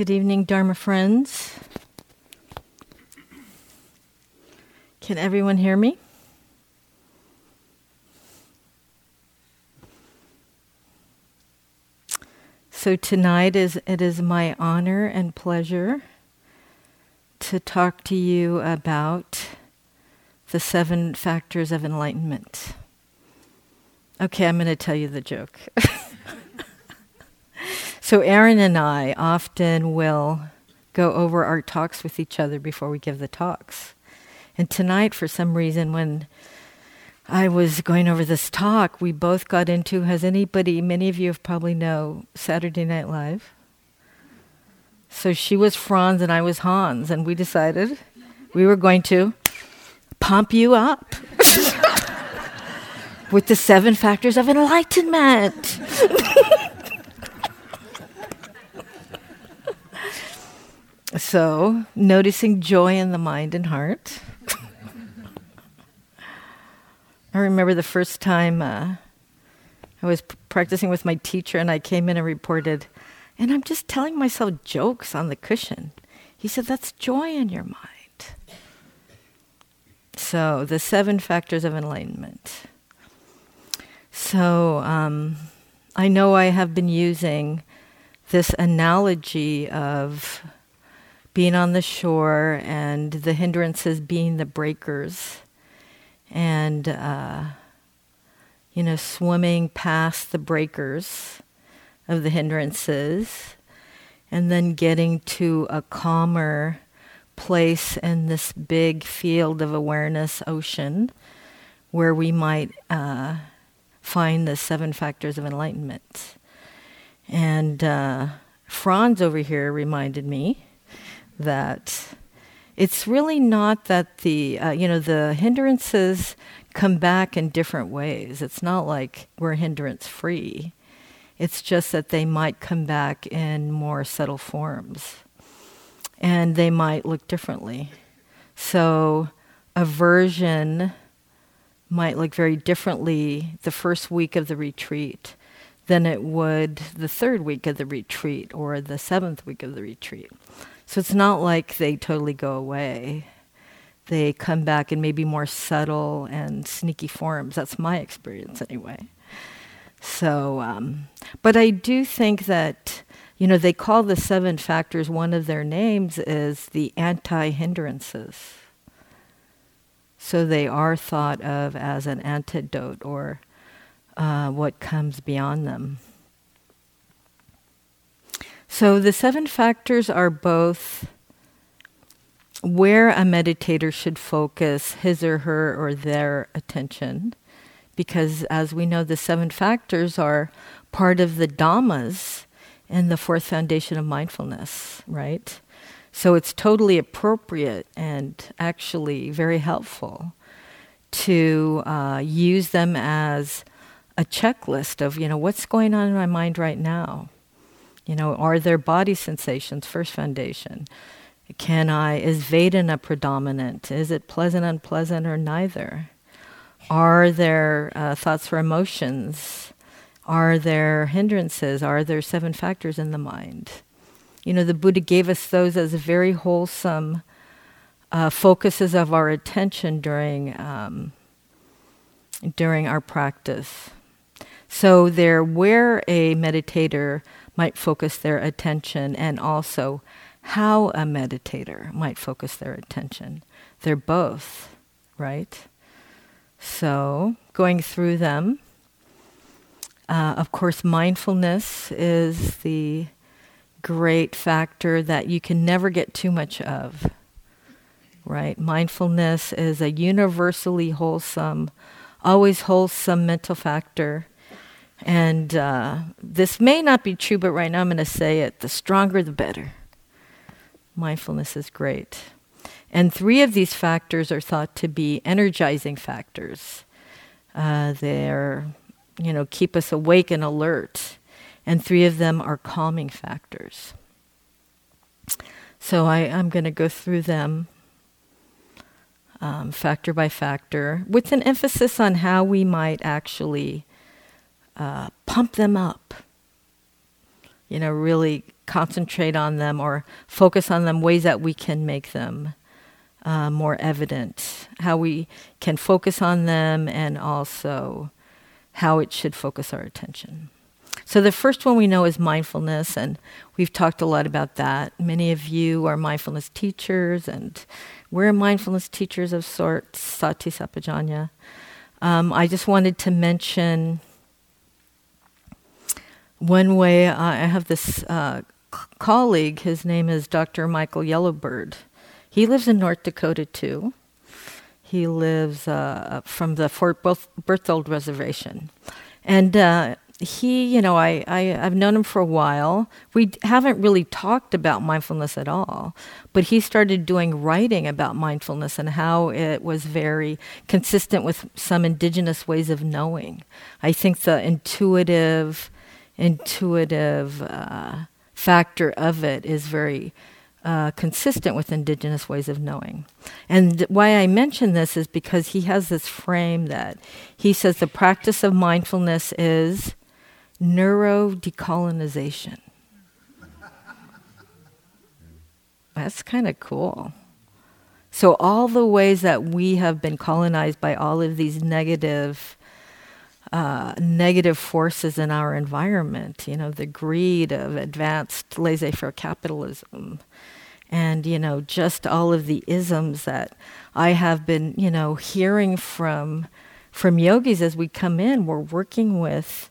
Good evening, Dharma friends. Can everyone hear me? So tonight is it is my honor and pleasure to talk to you about the seven factors of enlightenment. Okay, I'm going to tell you the joke. so Aaron and I often will go over our talks with each other before we give the talks. And tonight for some reason when I was going over this talk, we both got into has anybody, many of you have probably know Saturday Night Live. So she was Franz and I was Hans, and we decided we were going to pump you up with the seven factors of enlightenment. so, noticing joy in the mind and heart. I remember the first time uh, I was p- practicing with my teacher, and I came in and reported, and I'm just telling myself jokes on the cushion. He said, That's joy in your mind. So, the seven factors of enlightenment. So, um, I know I have been using this analogy of being on the shore and the hindrances being the breakers and uh, you know swimming past the breakers of the hindrances and then getting to a calmer place in this big field of awareness ocean where we might uh, find the seven factors of enlightenment. And uh, franz over here reminded me that it's really not that the uh, you know the hindrances come back in different ways. It's not like we're hindrance free. It's just that they might come back in more subtle forms, and they might look differently. So aversion might look very differently the first week of the retreat than it would the third week of the retreat or the seventh week of the retreat. So it's not like they totally go away. They come back in maybe more subtle and sneaky forms. That's my experience anyway. So, um, but I do think that, you know, they call the seven factors, one of their names is the anti hindrances. So they are thought of as an antidote or uh, what comes beyond them. So the seven factors are both where a meditator should focus his or her or their attention, because as we know, the seven factors are part of the Dhammas and the fourth foundation of mindfulness, right? So it's totally appropriate and actually very helpful to uh, use them as a checklist of, you know, what's going on in my mind right now? You know, are there body sensations? First foundation. Can I, is Vedana predominant? Is it pleasant, unpleasant, or neither? Are there uh, thoughts or emotions? Are there hindrances? Are there seven factors in the mind? You know, the Buddha gave us those as very wholesome uh, focuses of our attention during um, during our practice. So they're where a meditator might focus their attention and also how a meditator might focus their attention. They're both, right? So, going through them, uh, of course, mindfulness is the great factor that you can never get too much of, right? Mindfulness is a universally wholesome, always wholesome mental factor and uh, this may not be true, but right now I'm going to say it the stronger the better. Mindfulness is great. And three of these factors are thought to be energizing factors. Uh, they're, you know, keep us awake and alert. And three of them are calming factors. So I, am going to go through them um, factor by factor with an emphasis on how we might actually uh, pump them up. you know, really concentrate on them or focus on them, ways that we can make them uh, more evident, how we can focus on them, and also how it should focus our attention. So, the first one we know is mindfulness, and we've talked a lot about that. Many of you are mindfulness teachers, and we're mindfulness teachers of sorts, Sati Sampajanya. Um, I just wanted to mention one way I have this uh, colleague, his name is Dr. Michael Yellowbird. He lives in North Dakota too. He lives uh, from the Fort Berthold Reservation. And uh, he, you know, I, I, have known him for a while. We haven't really talked about mindfulness at all, but he started doing writing about mindfulness and how it was very consistent with some indigenous ways of knowing. I think the intuitive, intuitive uh, factor of it is very uh, consistent with indigenous ways of knowing. And why I mention this is because he has this frame that he says the practice of mindfulness is neuro decolonization. That's kind of cool. So, all the ways that we have been colonized by all of these negative, uh, negative forces in our environment, you know, the greed of advanced laissez faire capitalism, and, you know, just all of the isms that I have been, you know, hearing from, from yogis as we come in. We're working with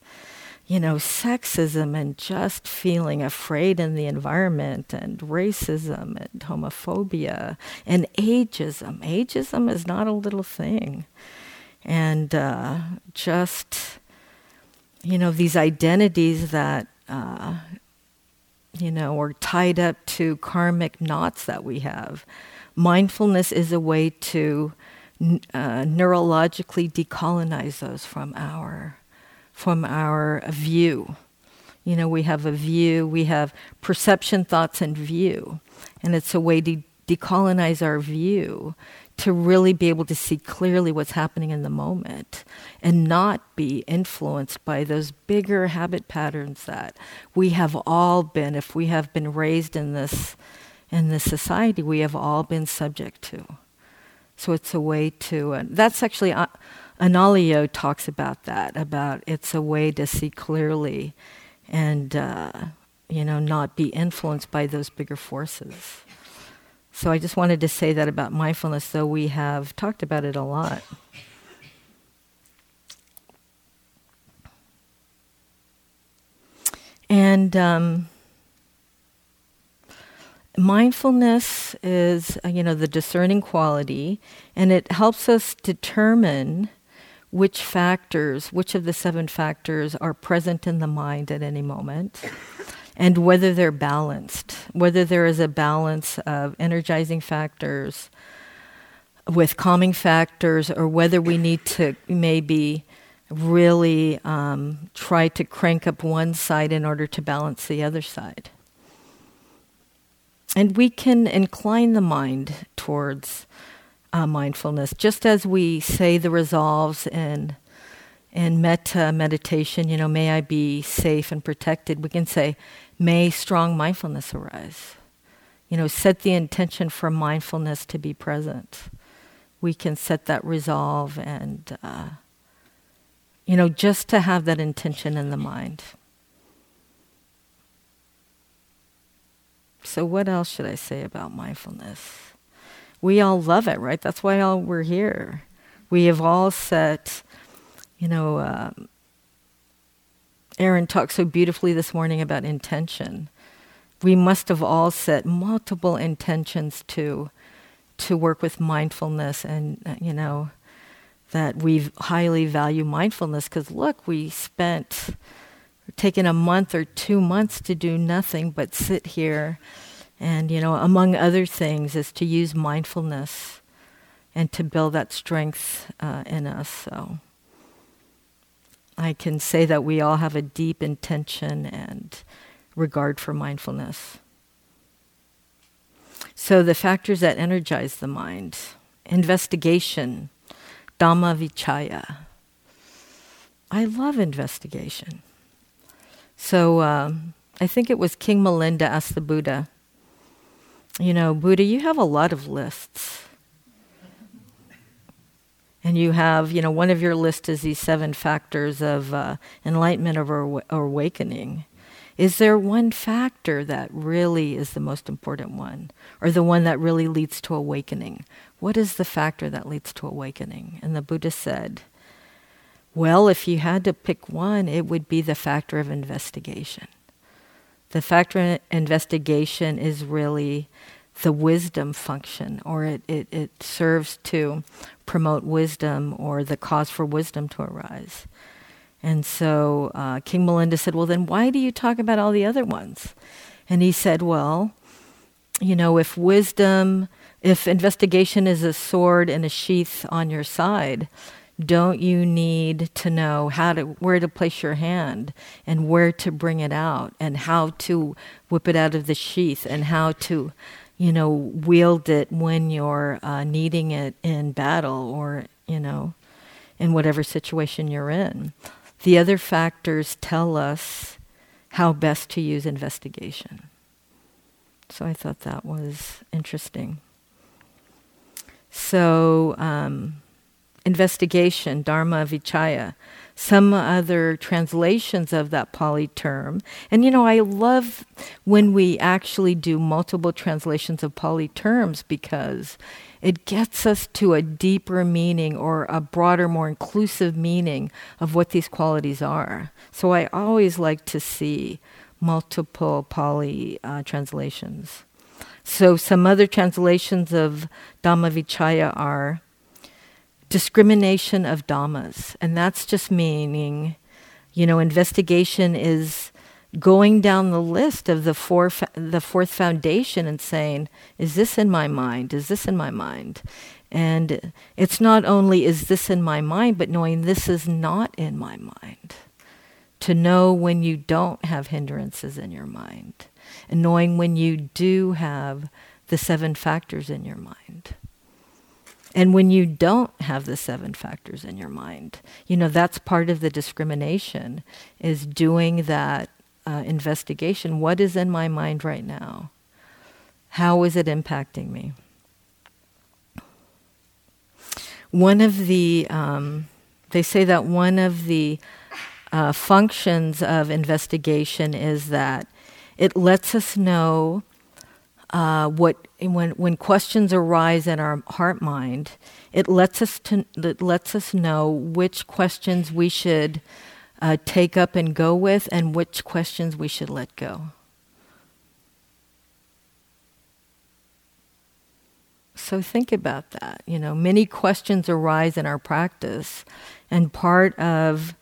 you know, sexism and just feeling afraid in the environment and racism and homophobia and ageism. Ageism is not a little thing. And uh, just, you know, these identities that, uh, you know, are tied up to karmic knots that we have. Mindfulness is a way to uh, neurologically decolonize those from our from our view. You know, we have a view, we have perception, thoughts, and view. And it's a way to decolonize our view to really be able to see clearly what's happening in the moment and not be influenced by those bigger habit patterns that we have all been, if we have been raised in this, in this society, we have all been subject to. So it's a way to, uh, that's actually, uh, Analayo talks about that, about it's a way to see clearly and, uh, you know, not be influenced by those bigger forces. So I just wanted to say that about mindfulness, though we have talked about it a lot. And um, mindfulness is, uh, you know, the discerning quality, and it helps us determine which factors, which of the seven factors are present in the mind at any moment, and whether they're balanced, whether there is a balance of energizing factors with calming factors, or whether we need to maybe really um, try to crank up one side in order to balance the other side. And we can incline the mind towards uh, mindfulness. Just as we say the resolves in in metta meditation, you know, may I be safe and protected. We can say, may strong mindfulness arise. You know, set the intention for mindfulness to be present. We can set that resolve and, uh, you know, just to have that intention in the mind. So, what else should I say about mindfulness? we all love it, right? That's why all we're here. We have all set, you know, um, Aaron talked so beautifully this morning about intention. We must have all set multiple intentions to to work with mindfulness, and uh, you know that we highly value mindfulness because look, we spent taking a month or two months to do nothing but sit here and, you know, among other things, is to use mindfulness and to build that strength uh, in us. So I can say that we all have a deep intention and regard for mindfulness. So the factors that energize the mind investigation, Dhamma Vichaya. I love investigation. So, um, I think it was King Milinda asked the Buddha, you know, Buddha, you have a lot of lists. And you have, you know, one of your list is these seven factors of uh, enlightenment or, or awakening. Is there one factor that really is the most important one, or the one that really leads to awakening? What is the factor that leads to awakening? And the Buddha said, well, if you had to pick one, it would be the factor of investigation. The factor of investigation is really the wisdom function, or it, it, it serves to promote wisdom or the cause for wisdom to arise. And so uh, King Milinda said, Well, then why do you talk about all the other ones? And he said, Well, you know, if wisdom, if investigation is a sword and a sheath on your side, don't you need to know how to where to place your hand and where to bring it out and how to whip it out of the sheath and how to you know wield it when you're uh, needing it in battle or you know in whatever situation you're in the other factors tell us how best to use investigation. So I thought that was interesting. So, um, investigation, Dharma Vichaya, some other translations of that Pali term. And you know, I love when we actually do multiple translations of Pali terms because it gets us to a deeper meaning or a broader, more inclusive meaning of what these qualities are. So I always like to see multiple Pali uh, translations. So some other translations of Dhammavichaya are discrimination of Dhammas, and that's just meaning, you know, investigation is going down the list of the four the fourth foundation and saying is this in my mind? Is this in my mind? And it's not only is this in my mind? but knowing this is not in my mind. To know when you don't have hindrances in your mind and knowing when you do have the seven factors in your mind and when you don't have the seven factors in your mind you know that's part of the discrimination is doing that uh, investigation. What is in my mind right now? How is it impacting me? One of the, um, they say that one of the uh, functions of investigation is that it lets us know uh, what when when questions arise in our heart mind, it lets us to it lets us know which questions we should uh, take up and go with, and which questions we should let go. So think about that. You know, many questions arise in our practice, and part of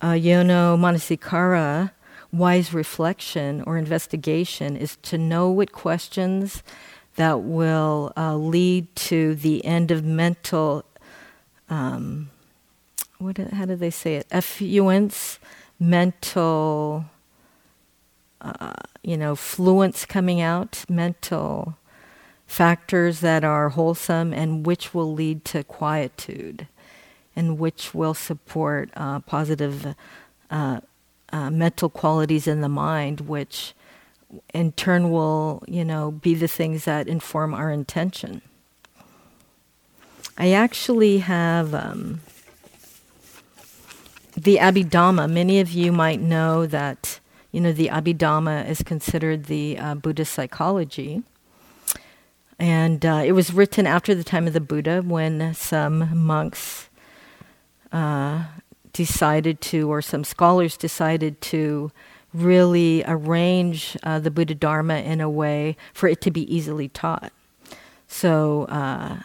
uh, Yoniso Manasikara, wise reflection or investigation, is to know what questions that will uh, lead to the end of mental um, what how do they say it? Effluence, mental, uh, you know, fluence coming out, mental factors that are wholesome and which will lead to quietude and which will support uh, positive uh, uh, mental qualities in the mind, which in turn will, you know, be the things that inform our intention. I actually have um, the Abhidhamma, many of you might know that, you know, the Abhidhamma is considered the uh, Buddhist psychology. And uh, it was written after the time of the Buddha when some monks uh, decided to, or some scholars decided to really arrange uh, the Buddha Dharma in a way for it to be easily taught. So, uh,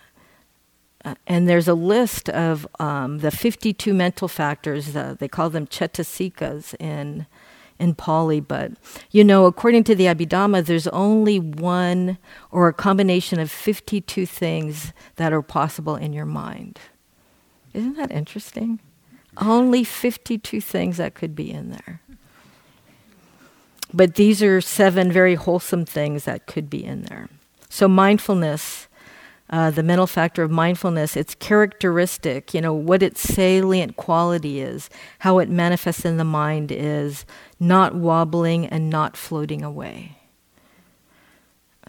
uh, and there's a list of um, the 52 mental factors. Uh, they call them cetasikas in in Pali, but you know, according to the Abhidhamma, there's only one or a combination of 52 things that are possible in your mind. Isn't that interesting? Only 52 things that could be in there. But these are seven very wholesome things that could be in there. So mindfulness uh, the mental factor of mindfulness, its characteristic, you know, what its salient quality is, how it manifests in the mind is not wobbling and not floating away.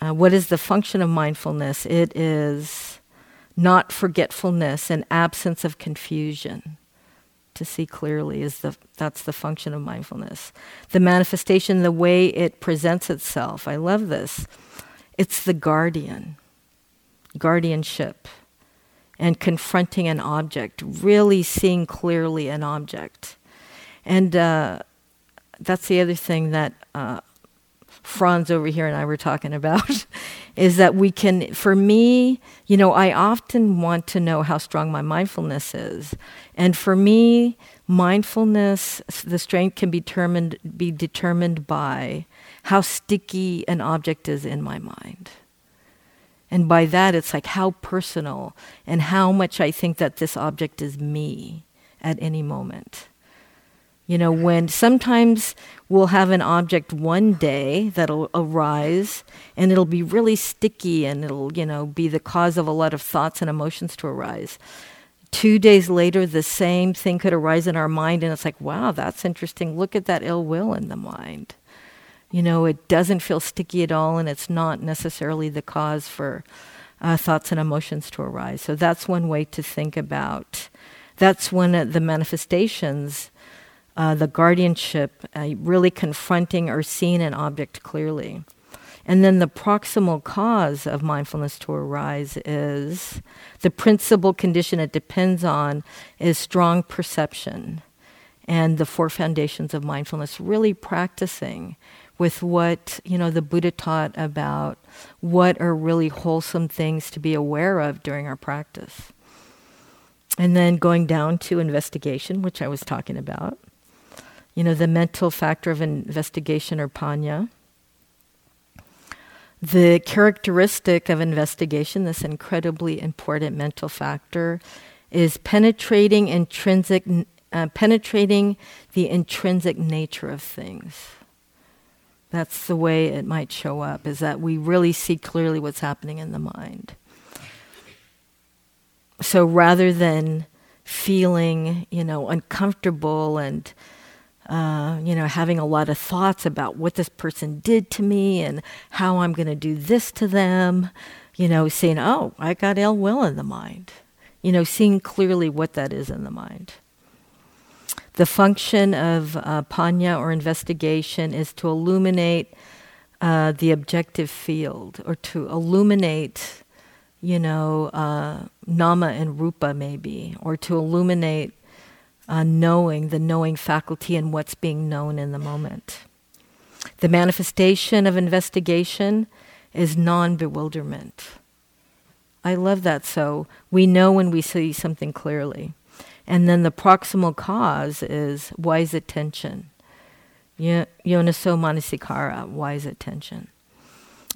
Uh, what is the function of mindfulness? It is not forgetfulness and absence of confusion. To see clearly is the that's the function of mindfulness. The manifestation, the way it presents itself. I love this. It's the guardian guardianship and confronting an object, really seeing clearly an object. And uh, that's the other thing that uh, Franz over here and I were talking about is that we can, for me, you know, I often want to know how strong my mindfulness is. And for me, mindfulness, the strength can be determined, be determined by how sticky an object is in my mind. And by that, it's like how personal and how much I think that this object is me at any moment. You know, when sometimes we'll have an object one day that'll arise and it'll be really sticky and it'll, you know, be the cause of a lot of thoughts and emotions to arise. Two days later, the same thing could arise in our mind, and it's like, wow, that's interesting. Look at that ill will in the mind. You know, it doesn't feel sticky at all, and it's not necessarily the cause for uh, thoughts and emotions to arise. So that's one way to think about. That's one of the manifestations, uh, the guardianship, uh, really confronting or seeing an object clearly. And then the proximal cause of mindfulness to arise is the principal condition it depends on is strong perception and the four foundations of mindfulness, really practicing with what you know the Buddha taught about what are really wholesome things to be aware of during our practice. And then going down to investigation, which I was talking about. You know, the mental factor of investigation or panya. The characteristic of investigation, this incredibly important mental factor, is penetrating intrinsic, uh, penetrating the intrinsic nature of things. That's the way it might show up, is that we really see clearly what's happening in the mind. So rather than feeling, you know, uncomfortable and, uh, you know, having a lot of thoughts about what this person did to me and how I'm going to do this to them, you know, saying, oh, I got ill will in the mind. You know, seeing clearly what that is in the mind. The function of uh, panya or investigation is to illuminate uh, the objective field or to illuminate, you know, uh, nama and rupa maybe, or to illuminate uh, knowing, the knowing faculty and what's being known in the moment. The manifestation of investigation is non bewilderment. I love that so. We know when we see something clearly. And then the proximal cause is wise attention. Yoniso manasikara, wise attention.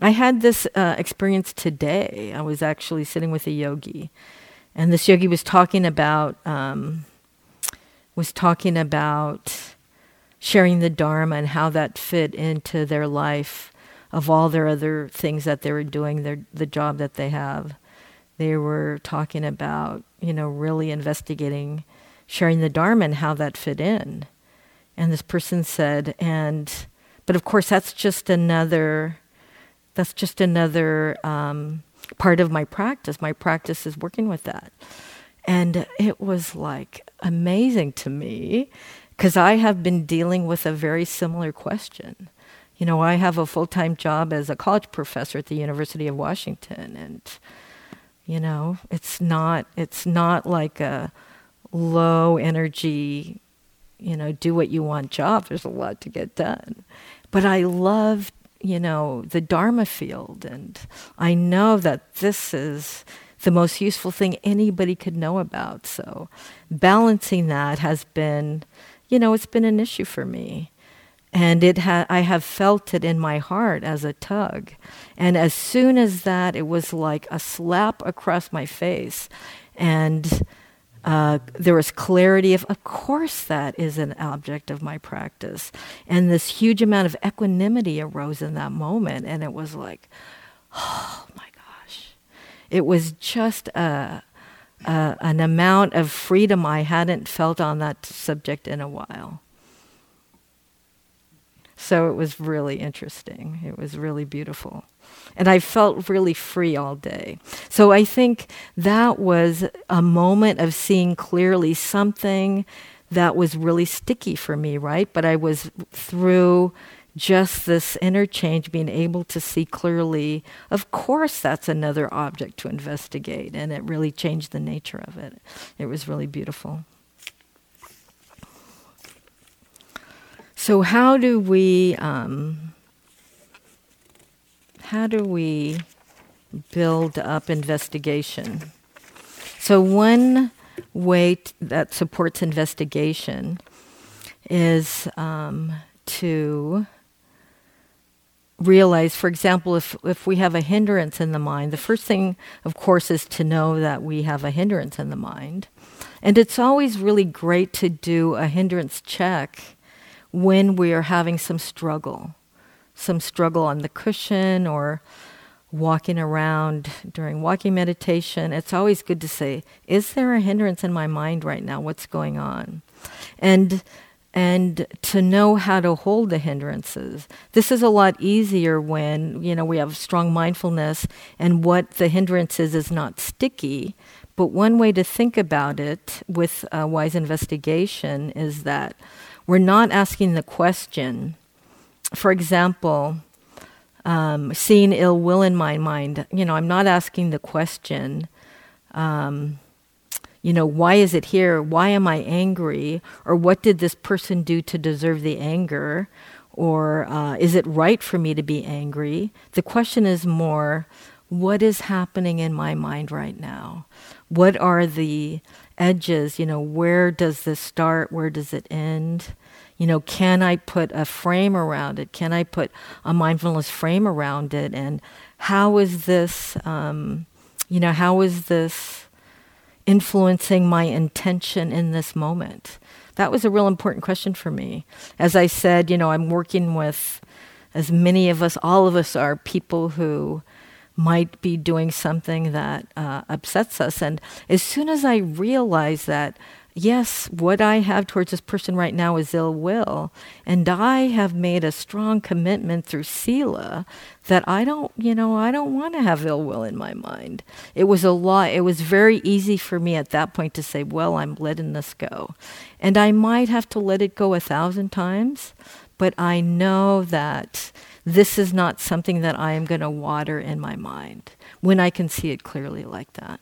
I had this uh, experience today. I was actually sitting with a yogi, and this yogi was talking about um, was talking about sharing the dharma and how that fit into their life of all their other things that they were doing, their the job that they have. They were talking about you know, really investigating sharing the Dharma and how that fit in. And this person said, and, but of course, that's just another, that's just another um, part of my practice. My practice is working with that. And it was like amazing to me because I have been dealing with a very similar question. You know, I have a full time job as a college professor at the University of Washington, and you know, it's not it's not like a low energy, you know, do what you want job. There's a lot to get done. But I love, you know, the Dharma field and I know that this is the most useful thing anybody could know about. So balancing that has been, you know, it's been an issue for me. And it ha- I have felt it in my heart as a tug. And as soon as that, it was like a slap across my face. And uh, there was clarity of, of course, that is an object of my practice. And this huge amount of equanimity arose in that moment. And it was like, oh my. It was just a, a, an amount of freedom I hadn't felt on that subject in a while. So it was really interesting. It was really beautiful. And I felt really free all day. So I think that was a moment of seeing clearly something that was really sticky for me, right? But I was through just this interchange, being able to see clearly, of course, that's another object to investigate. And it really changed the nature of it. It was really beautiful. So, how do we. Um, how do we build up investigation? So, one way t- that supports investigation is um, to realize, for example, if, if we have a hindrance in the mind, the first thing, of course, is to know that we have a hindrance in the mind. And it's always really great to do a hindrance check when we are having some struggle, some struggle on the cushion or walking around during walking meditation. It's always good to say, is there a hindrance in my mind right now? What's going on? And and to know how to hold the hindrances. This is a lot easier when, you know, we have strong mindfulness and what the hindrance is is not sticky. But one way to think about it with a wise investigation is that we're not asking the question. For example, um, seeing ill will in my mind, you know, I'm not asking the question, um, you know, why is it here? Why am I angry? Or what did this person do to deserve the anger? Or uh, is it right for me to be angry? The question is more, what is happening in my mind right now? What are the edges? You know, where does this start? Where does it end? You know, can I put a frame around it? Can I put a mindfulness frame around it? And how is this, um, you know, how is this influencing my intention in this moment? That was a real important question for me. As I said, you know, I'm working with, as many of us, all of us are people who might be doing something that uh, upsets us. And as soon as I realize that, yes, what I have towards this person right now is ill will. And I have made a strong commitment through Sila that I don't, you know, I don't want to have ill will in my mind. It was a lot, it was very easy for me at that point to say, well, I'm letting this go. And I might have to let it go a thousand times, but I know that this is not something that I am going to water in my mind when I can see it clearly like that.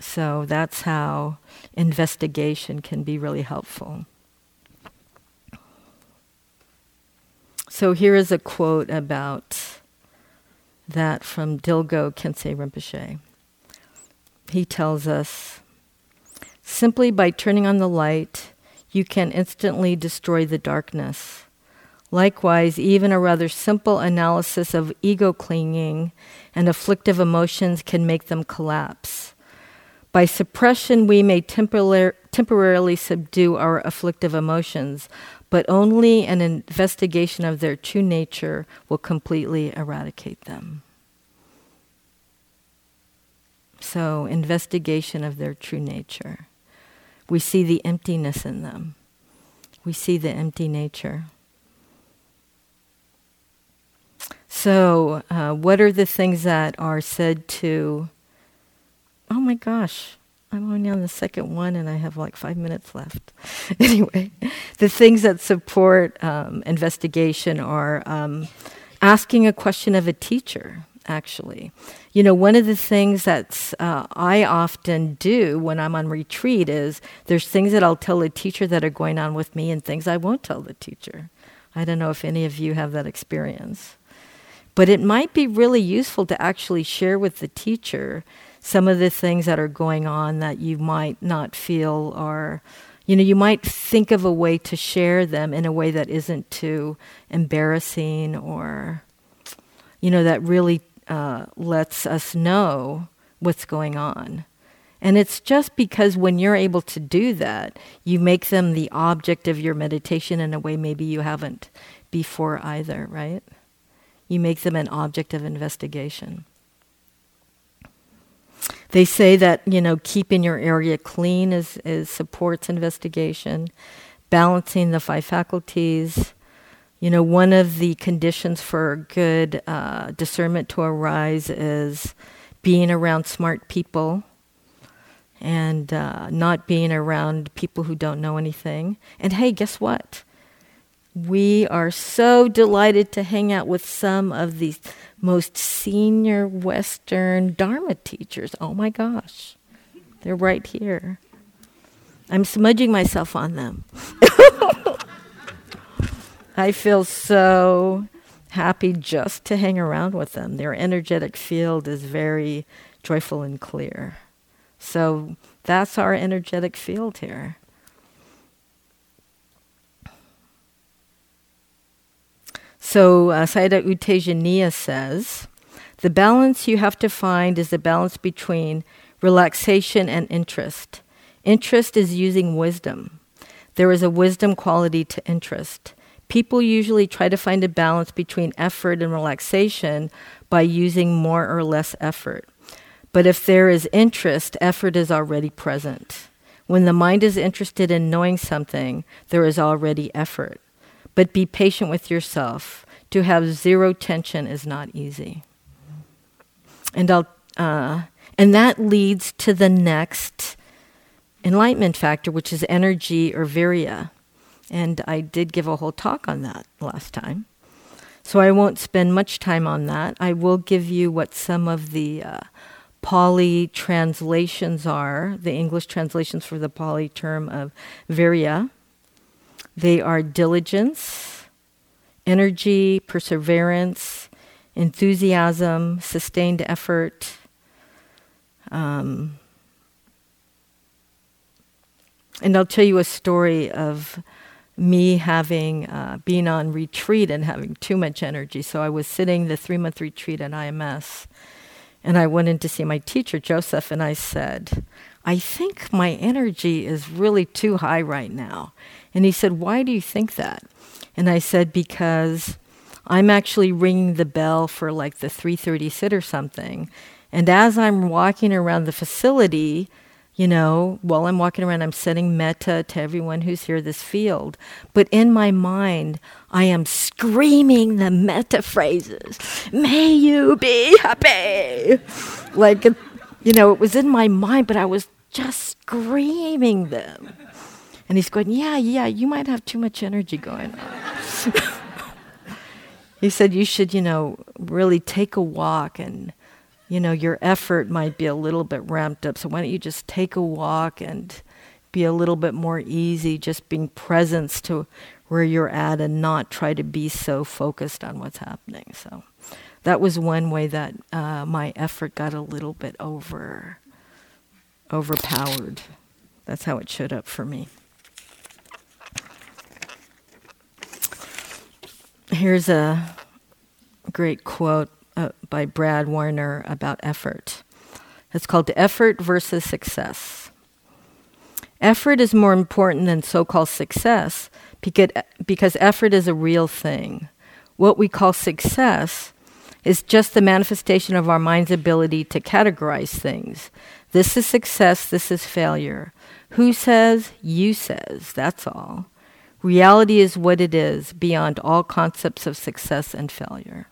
So that's how investigation can be really helpful. So here is a quote about that from Dilgo Khyentse Rinpoche. He tells us simply by turning on the light, you can instantly destroy the darkness. Likewise, even a rather simple analysis of ego clinging and afflictive emotions can make them collapse. By suppression, we may temporar- temporarily subdue our afflictive emotions, but only an investigation of their true nature will completely eradicate them. So, investigation of their true nature. We see the emptiness in them. We see the empty nature. So, uh, what are the things that are said to oh my gosh, I'm only on the second one and I have like five minutes left. anyway, the things that support um, investigation are um, asking a question of a teacher, actually. You know, one of the things that uh, I often do when I'm on retreat is there's things that I'll tell a teacher that are going on with me and things I won't tell the teacher. I don't know if any of you have that experience. But it might be really useful to actually share with the teacher some of the things that are going on that you might not feel are you know you might think of a way to share them in a way that isn't too embarrassing or you know that really uh, lets us know what's going on. And it's just because when you're able to do that you make them the object of your meditation in a way maybe you haven't before either right? You make them an object of investigation They say that, you know, keeping your area clean is, is supports investigation, balancing the five faculties. You know, one of the conditions for good uh, discernment to arise is being around smart people and uh, not being around people who don't know anything. And hey, guess what? We are so delighted to hang out with some of these most senior Western Dharma teachers. Oh my gosh, they're right here. I'm smudging myself on them. I feel so happy just to hang around with them. Their energetic field is very joyful and clear. So that's our energetic field here. So uh, Sayadaw U Tejaniya says, the balance you have to find is the balance between relaxation and interest. Interest is using wisdom. There is a wisdom quality to interest. People usually try to find a balance between effort and relaxation by using more or less effort. But if there is interest, effort is already present. When the mind is interested in knowing something, there is already effort. But be patient with yourself. To have zero tension is not easy. And I'll, uh, and that leads to the next enlightenment factor, which is energy or virya. And I did give a whole talk on that last time. So I won't spend much time on that. I will give you what some of the uh, Pali translations are, the English translations for the Pali term of virya. They are diligence, energy, perseverance, enthusiasm, sustained effort. Um, and I'll tell you a story of me having uh, been on retreat and having too much energy. So I was sitting the three month retreat at IMS, and I went in to see my teacher, Joseph, and I said, I think my energy is really too high right now. And he said, Why do you think that? And I said, Because I'm actually ringing the bell for like the 3:30 sit or something. And as I'm walking around the facility, you know, while I'm walking around, I'm sending metta to everyone who's here this field. But in my mind, I am screaming the metta phrases. May you be happy. Like, you know, it was in my mind, but I was just screaming them. And he's going, Yeah, yeah, you might have too much energy going on. he said, You should, you know, really take a walk and, you know, your effort might be a little bit ramped up. So why don't you just take a walk and be a little bit more easy, just being presence to where you're at and not try to be so focused on what's happening. So that was one way that uh, my effort got a little bit over overpowered. That's how it showed up for me. Here's a great quote uh, by Brad Warner about effort. It's called Effort versus Success. Effort is more important than so called success because, because effort is a real thing. What we call success is just the manifestation of our mind's ability to categorize things. This is success, this is failure. Who says? You says. That's all. Reality is what it is, beyond all concepts of success and failure.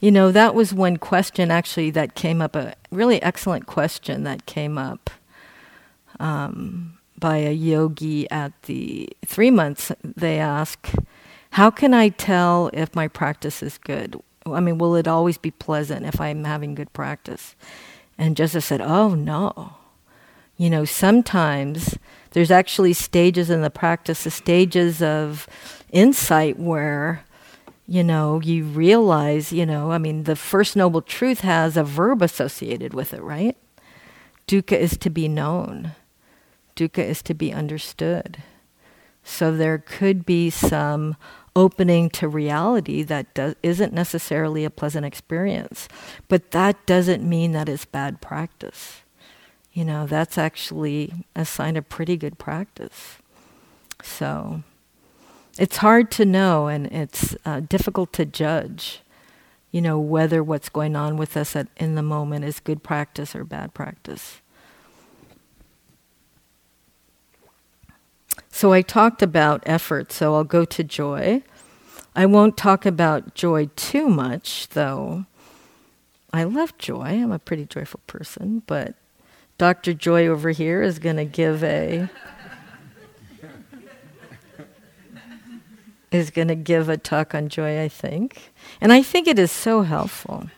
You know, that was one question actually that came up, a really excellent question that came up um, by a yogi at the three months. They ask, How can I tell if my practice is good? I mean, will it always be pleasant if I'm having good practice? And Joseph said, Oh, no you know, sometimes there's actually stages in the practice, the stages of insight where, you know, you realize, you know, I mean, the First Noble Truth has a verb associated with it, right? Dukkha is to be known, dukkha is to be understood. So there could be some opening to reality that do- isn't necessarily a pleasant experience, but that doesn't mean that it's bad practice you know, that's actually a sign of pretty good practice. So it's hard to know and it's uh, difficult to judge, you know, whether what's going on with us at, in the moment is good practice or bad practice. So I talked about effort, so I'll go to joy. I won't talk about joy too much, though. I love joy. I'm a pretty joyful person, but Dr. Joy over here is going to give a is going to give a talk on joy, I think. And I think it is so helpful.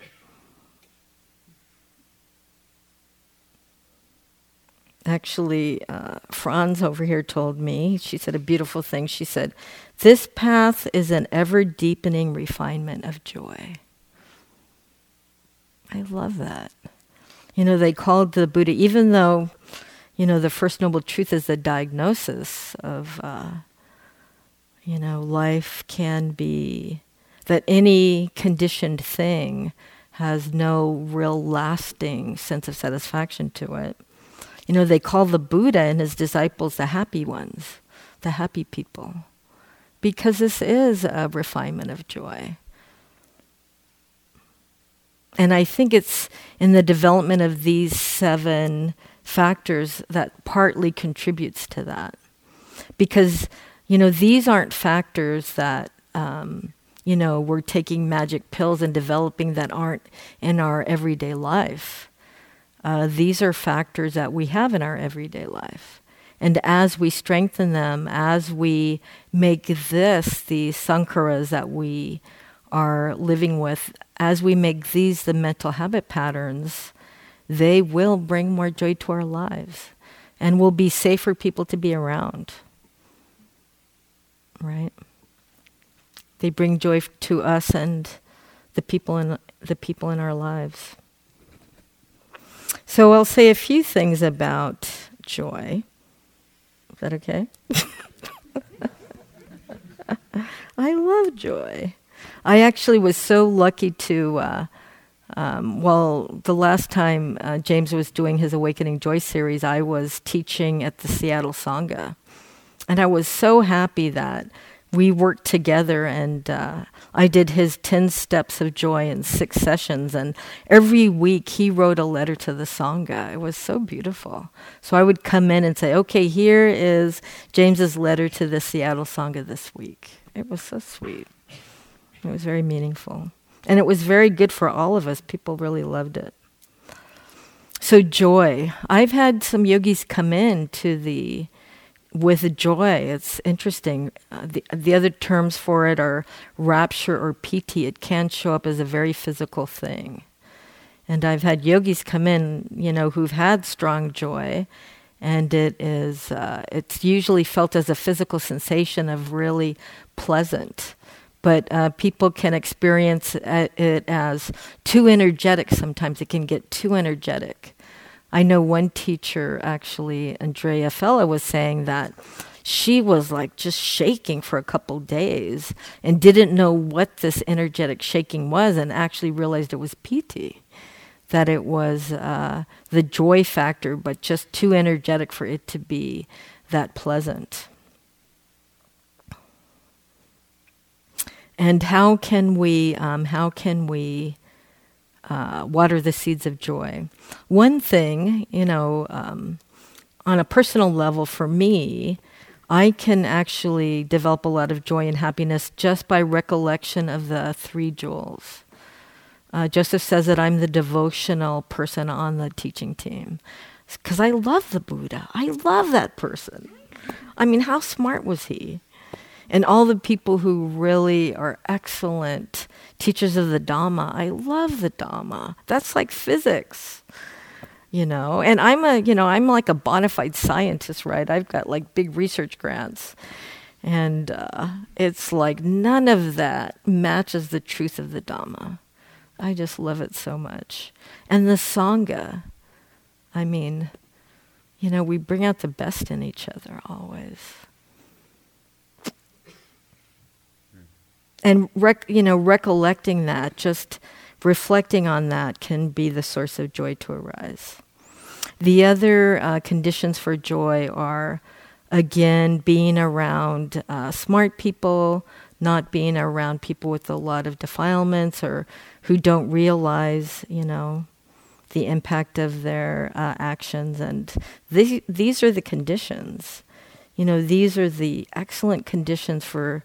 Actually, uh, Franz over here told me, she said a beautiful thing. She said, This path is an ever deepening refinement of joy. I love that. You know, they called the Buddha, even though, you know, the First Noble Truth is the diagnosis of, uh, you know, life can be, that any conditioned thing has no real lasting sense of satisfaction to it. You know, they call the Buddha and his disciples the happy ones, the happy people, because this is a refinement of joy. And I think it's in the development of these seven factors that partly contributes to that. Because, you know, these aren't factors that, um, you know, we're taking magic pills and developing that aren't in our everyday life. Uh, these are factors that we have in our everyday life. And as we strengthen them, as we make this the sankharas that we are living with, as we make these the mental habit patterns, they will bring more joy to our lives and will be safer people to be around. Right? They bring joy to us and the people in the people in our lives. So I'll say a few things about joy. Is that okay? I love joy. I actually was so lucky to. Uh, um, well, the last time uh, James was doing his Awakening Joy series, I was teaching at the Seattle Sangha. And I was so happy that we worked together and uh, I did his 10 steps of joy in six sessions. And every week he wrote a letter to the Sangha. It was so beautiful. So I would come in and say, okay, here is James's letter to the Seattle Sangha this week. It was so sweet. It was very meaningful. And it was very good for all of us. People really loved it. So, joy. I've had some yogis come in to the with joy. It's interesting. Uh, the, the other terms for it are rapture or piti. It can show up as a very physical thing. And I've had yogis come in, you know, who've had strong joy, and it is uh, it's usually felt as a physical sensation of really pleasant but uh, people can experience uh, it as too energetic sometimes. It can get too energetic. I know one teacher, actually, Andrea Fella, was saying that she was like just shaking for a couple days and didn't know what this energetic shaking was and actually realized it was piti that it was uh, the joy factor, but just too energetic for it to be that pleasant. And how can we, um, how can we uh, water the seeds of joy? One thing, you know, um, on a personal level for me, I can actually develop a lot of joy and happiness just by recollection of the three jewels. Uh, Joseph says that I'm the devotional person on the teaching team because I love the Buddha. I love that person. I mean, how smart was he? And all the people who really are excellent teachers of the Dhamma. I love the Dhamma. That's like physics, you know. And I'm a, you know, I'm like a bona fide scientist, right? I've got like big research grants. And uh, it's like none of that matches the truth of the Dhamma. I just love it so much. And the Sangha, I mean, you know, we bring out the best in each other always. And rec- you know recollecting that just reflecting on that can be the source of joy to arise the other uh, conditions for joy are again, being around uh, smart people, not being around people with a lot of defilements or who don't realize, you know, the impact of their uh, actions. And these, these are the conditions. You know, these are the excellent conditions for,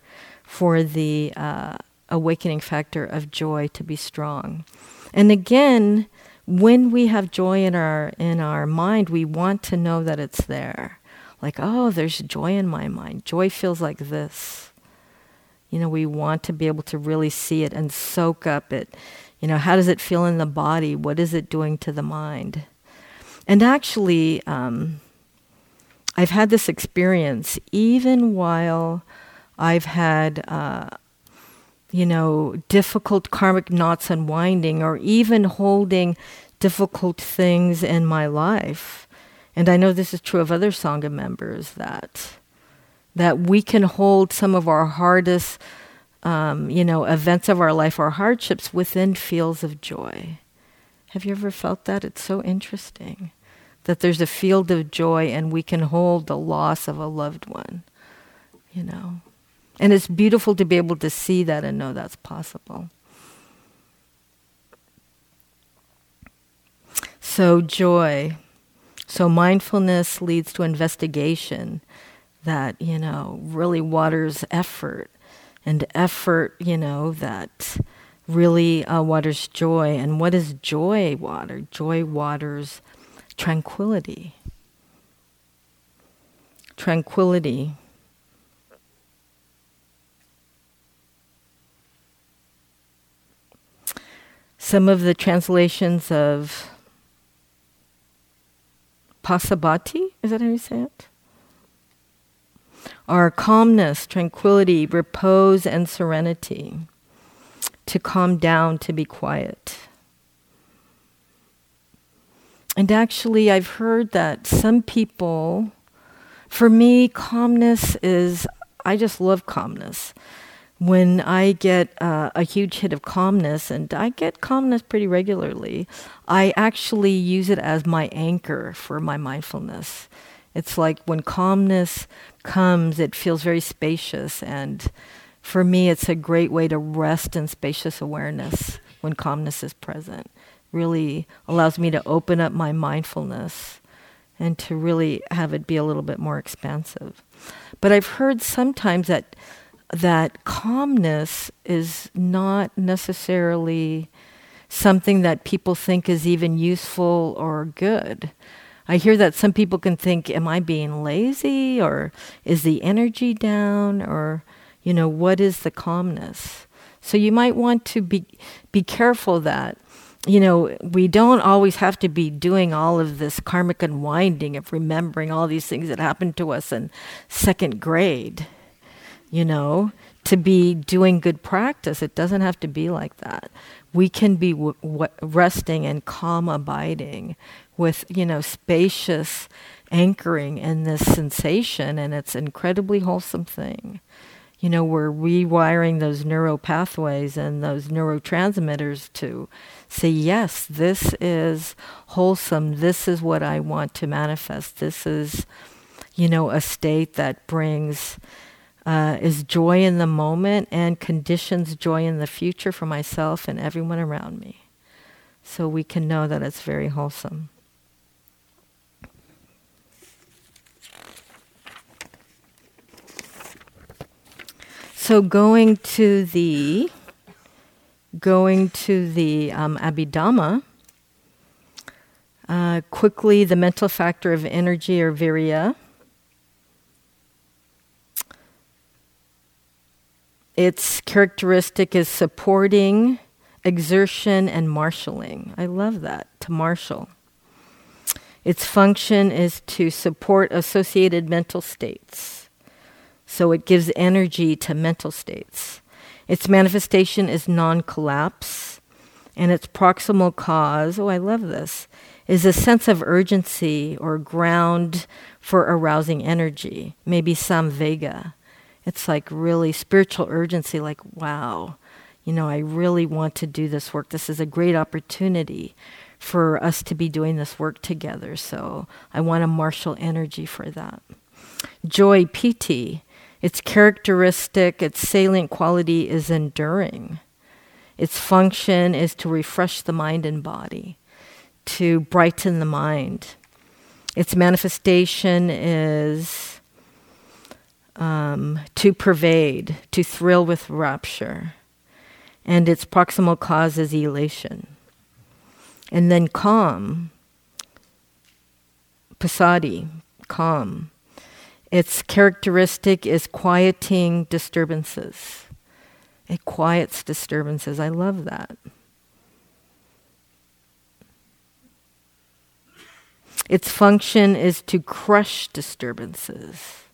for the uh, awakening factor of joy to be strong. And again, when we have joy in our in our mind, we want to know that it's there. Like, oh, there's joy in my mind. Joy feels like this. You know, we want to be able to really see it and soak up it. You know, how does it feel in the body? What is it doing to the mind? And actually, um, I've had this experience even while I've had uh, you know, difficult karmic knots unwinding or even holding difficult things in my life. And I know this is true of other Sangha members that that we can hold some of our hardest, um, you know, events of our life, our hardships within fields of joy. Have you ever felt that? It's so interesting that there's a field of joy and we can hold the loss of a loved one, you know. And it's beautiful to be able to see that and know that's possible. So, joy. So, mindfulness leads to investigation that, you know, really waters effort, and effort, you know, that really uh, waters joy. And what is joy water? Joy waters tranquility. Tranquility some of the translations of Pasabati, is that how you say it? Are calmness, tranquility, repose, and serenity. To calm down, to be quiet. And actually, I've heard that some people, for me, calmness is, I just love calmness when I get uh, a huge hit of calmness, and I get calmness pretty regularly, I actually use it as my anchor for my mindfulness. It's like when calmness comes, it feels very spacious. And for me, it's a great way to rest in spacious awareness when calmness is present. Really allows me to open up my mindfulness and to really have it be a little bit more expansive. But I've heard sometimes that that calmness is not necessarily something that people think is even useful or good. I hear that some people can think, am I being lazy or is the energy down or, you know, what is the calmness? So you might want to be, be careful that, you know, we don't always have to be doing all of this karmic unwinding of remembering all these things that happened to us in second grade you know, to be doing good practice. It doesn't have to be like that. We can be w- w- resting and calm abiding with, you know, spacious anchoring in this sensation, and it's an incredibly wholesome thing. You know, we're rewiring those neural pathways and those neurotransmitters to say, yes, this is wholesome. This is what I want to manifest. This is, you know, a state that brings uh, is joy in the moment and conditions joy in the future for myself and everyone around me. So we can know that it's very wholesome. So going to the going to the um, Abhidhamma, uh, quickly the mental factor of energy or virya Its characteristic is supporting, exertion, and marshaling. I love that, to marshal. Its function is to support associated mental states. So it gives energy to mental states. Its manifestation is non collapse, and its proximal cause, oh, I love this, is a sense of urgency or ground for arousing energy, maybe samvega it's like really spiritual urgency like wow you know i really want to do this work. This is a great opportunity for us to be doing this work together. So i want to marshal energy for that. Joy, piti Its characteristic, its salient quality is enduring. Its function is to refresh the mind and body, to brighten the mind. Its manifestation is um, to pervade, to thrill with rapture. And its proximal cause is elation. And then calm, passaddhi, calm. Its characteristic is quieting disturbances. It quiets disturbances. I love that. Its function is to crush disturbances.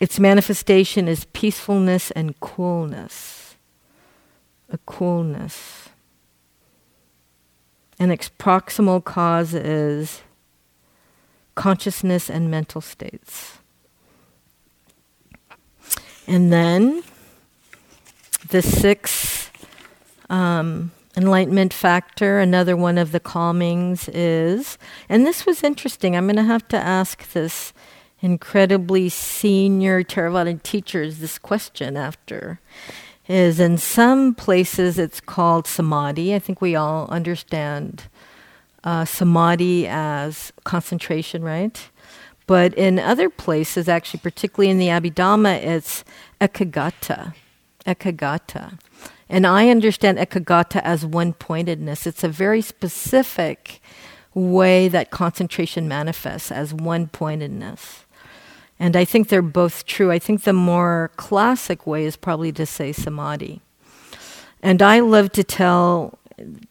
Its manifestation is peacefulness and coolness. A coolness. And its proximal cause is consciousness and mental states. And then the sixth um, enlightenment factor, another one of the calmings is, and this was interesting. I'm going to have to ask this incredibly senior Theravada teachers this question after. Is in some places it's called samadhi. I think we all understand uh, samadhi as concentration, right? But in other places, actually, particularly in the Abhidhamma, it's ekaggata. Ekaggata. And I understand ekaggata as one pointedness. It's a very specific way that concentration manifests as one pointedness. And I think they're both true. I think the more classic way is probably to say samadhi. And I love to tell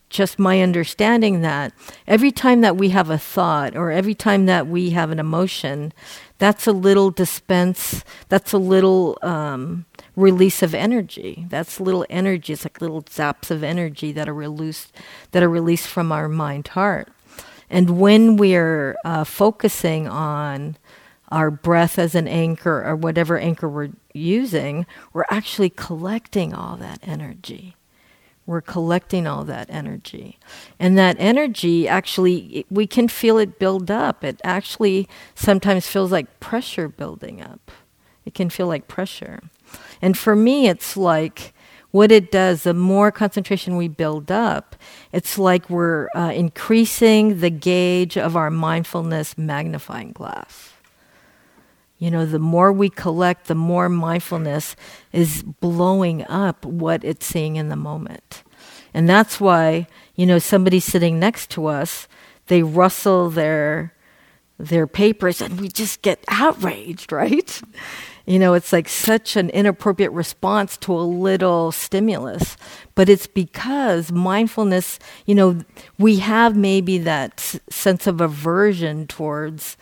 just my understanding that every time that we have a thought or every time that we have an emotion, that's a little dispense, that's a little um, release of energy. That's little energy. It's like little zaps of energy that are released, that are released from our mind heart. And when we're uh, focusing on our breath as an anchor or whatever anchor we're using, we're actually collecting all that energy. We're collecting all that energy. And that energy actually, we can feel it build up. It actually sometimes feels like pressure building up. It can feel like pressure. And for me, it's like what it does, the more concentration we build up, it's like we're uh, increasing the gauge of our mindfulness magnifying glass. You know, the more we collect, the more mindfulness is blowing up what it's seeing in the moment. And that's why, you know, somebody sitting next to us, they rustle their their papers and we just get outraged, right? You know, it's like such an inappropriate response to a little stimulus. But it's because mindfulness, you know, we have maybe that sense of aversion towards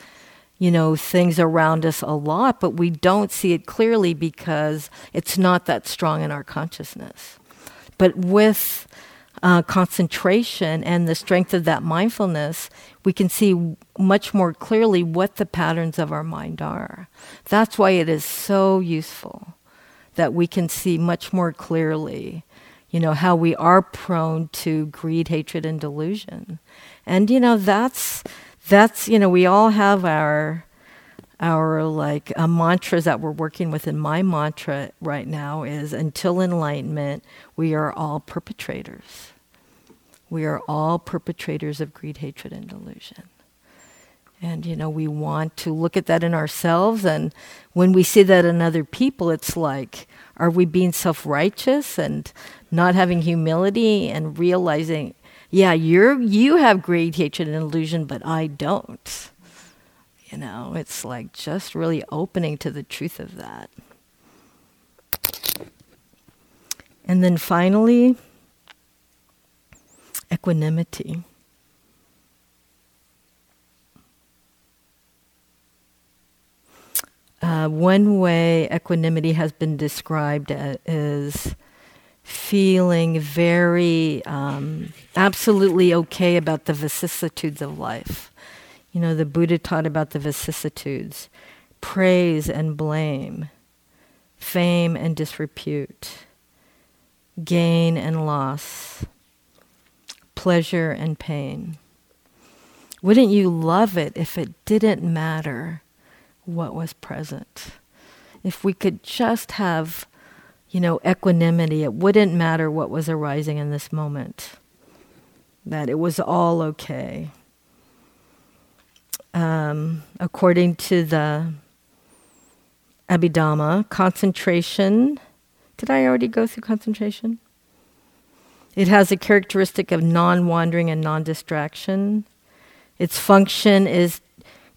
you know, things around us a lot, but we don't see it clearly because it's not that strong in our consciousness. But with uh, concentration and the strength of that mindfulness, we can see much more clearly what the patterns of our mind are. That's why it is so useful that we can see much more clearly, you know, how we are prone to greed, hatred, and delusion. And, you know, that's that's you know we all have our our like uh, mantras that we're working with and my mantra right now is until enlightenment we are all perpetrators. We are all perpetrators of greed hatred and delusion. And you know we want to look at that in ourselves and when we see that in other people it's like are we being self-righteous and not having humility and realizing yeah, you're you have greed, hatred, and illusion, but I don't. You know, it's like just really opening to the truth of that. And then finally, equanimity. Uh, one way equanimity has been described as feeling very um, absolutely okay about the vicissitudes of life. You know, the Buddha taught about the vicissitudes praise and blame, fame and disrepute, gain and loss, pleasure and pain. Wouldn't you love it if it didn't matter what was present? If we could just have, you know, equanimity, it wouldn't matter what was arising in this moment, that it was all okay. Um, according to the Abhidhamma, concentration. Did I already go through concentration? It has a characteristic of non wandering and non distraction. Its function is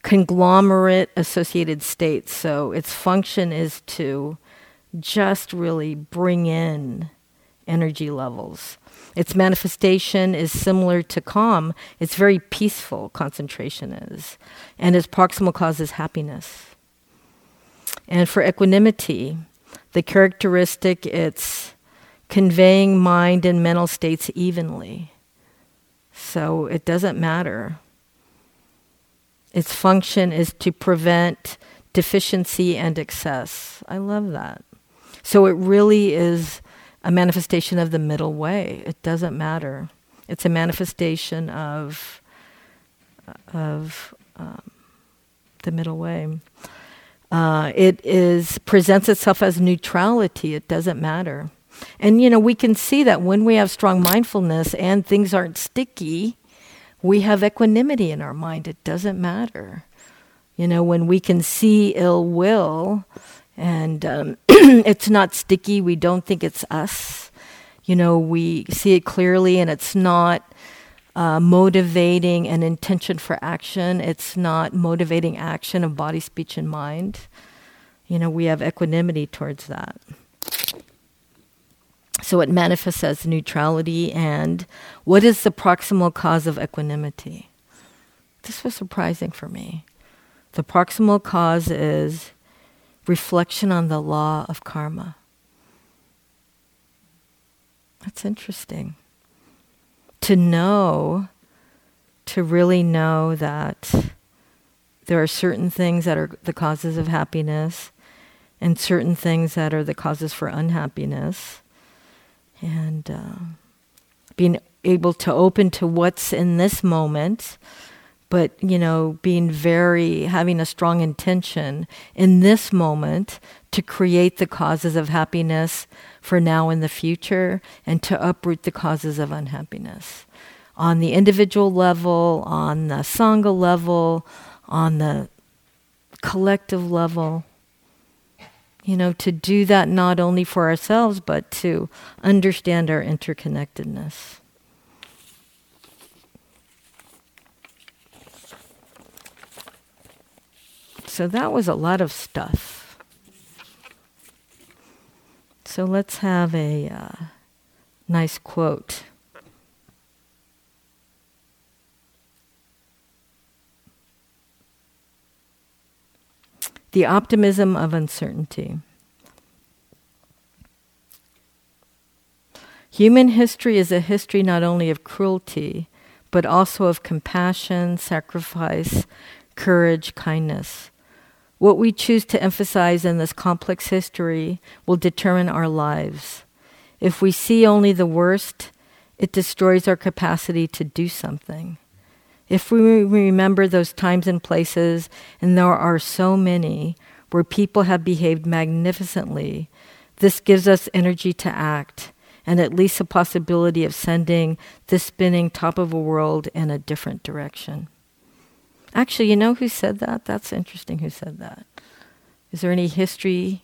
conglomerate associated states. So its function is to just really bring in energy levels. Its manifestation is similar to calm. It's very peaceful, concentration is. And its proximal cause is happiness. And for equanimity, the characteristic it's conveying mind and mental states evenly. So it doesn't matter. Its function is to prevent deficiency and excess. I love that. So it really is a manifestation of the middle way. It doesn't matter. It's a manifestation of of um, the middle way. Uh, it is presents itself as neutrality. It doesn't matter. And you know, we can see that when we have strong mindfulness and things aren't sticky, we have equanimity in our mind. It doesn't matter. You know, when we can see ill will and um, it's not sticky, we don't think it's us. You know, we see it clearly and it's not uh, motivating an intention for action. It's not motivating action of body, speech, and mind. You know, we have equanimity towards that. So it manifests as neutrality. And what is the proximal cause of equanimity? This was surprising for me. The proximal cause is reflection on the law of karma. That's interesting to know, to really know that there are certain things that are the causes of happiness and certain things that are the causes for unhappiness. And uh, being able to open to what's in this moment, but, you know, being very, having a strong intention in this moment to create the causes of happiness for now and the future and to uproot the causes of unhappiness on the individual level, on the Sangha level, on the collective level. You know, to do that not only for ourselves, but to understand our interconnectedness. So that was a lot of stuff. So let's have a uh, nice quote. The optimism of uncertainty. Human history is a history not only of cruelty, but also of compassion, sacrifice, courage, kindness. What we choose to emphasize in this complex history will determine our lives. If we see only the worst, it destroys our capacity to do something. If we remember those times and places, and there are so many, where people have behaved magnificently, this gives us energy to act and at least a possibility of sending this spinning top of a world in a different direction. Actually, you know who said that? That's interesting who said that. Is there any history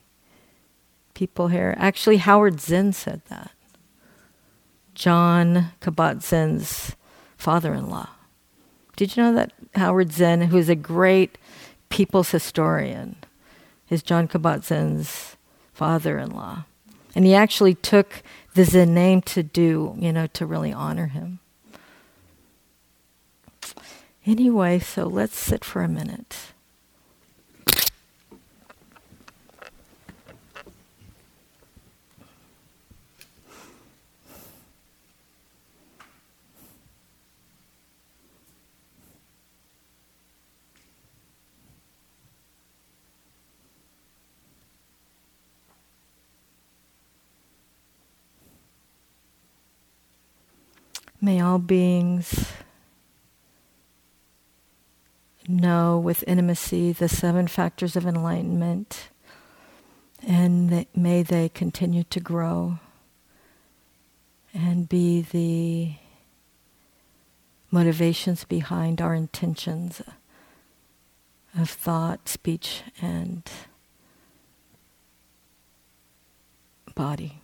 people here? Actually, Howard Zinn said that. Jon Kabat-Zinn's father in law. Did you know that Howard Zinn, who is a great people's historian, is Jon Kabat-Zinn's father in law? And he actually took the Zinn name to do, you know, to really honor him. Anyway, so let's sit for a minute. May all beings know with intimacy the seven factors of enlightenment, and may they continue to grow and be the motivations behind our intentions of thought, speech, and body.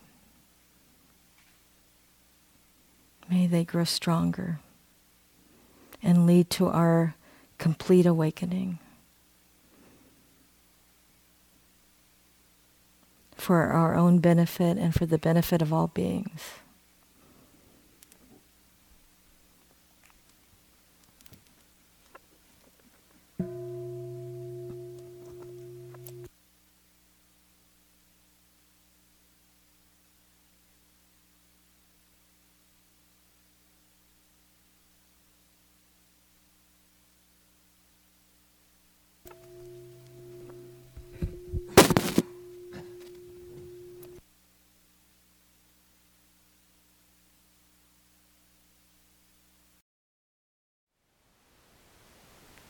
May they grow stronger and lead to our complete awakening. For our own benefit and for the benefit of all beings.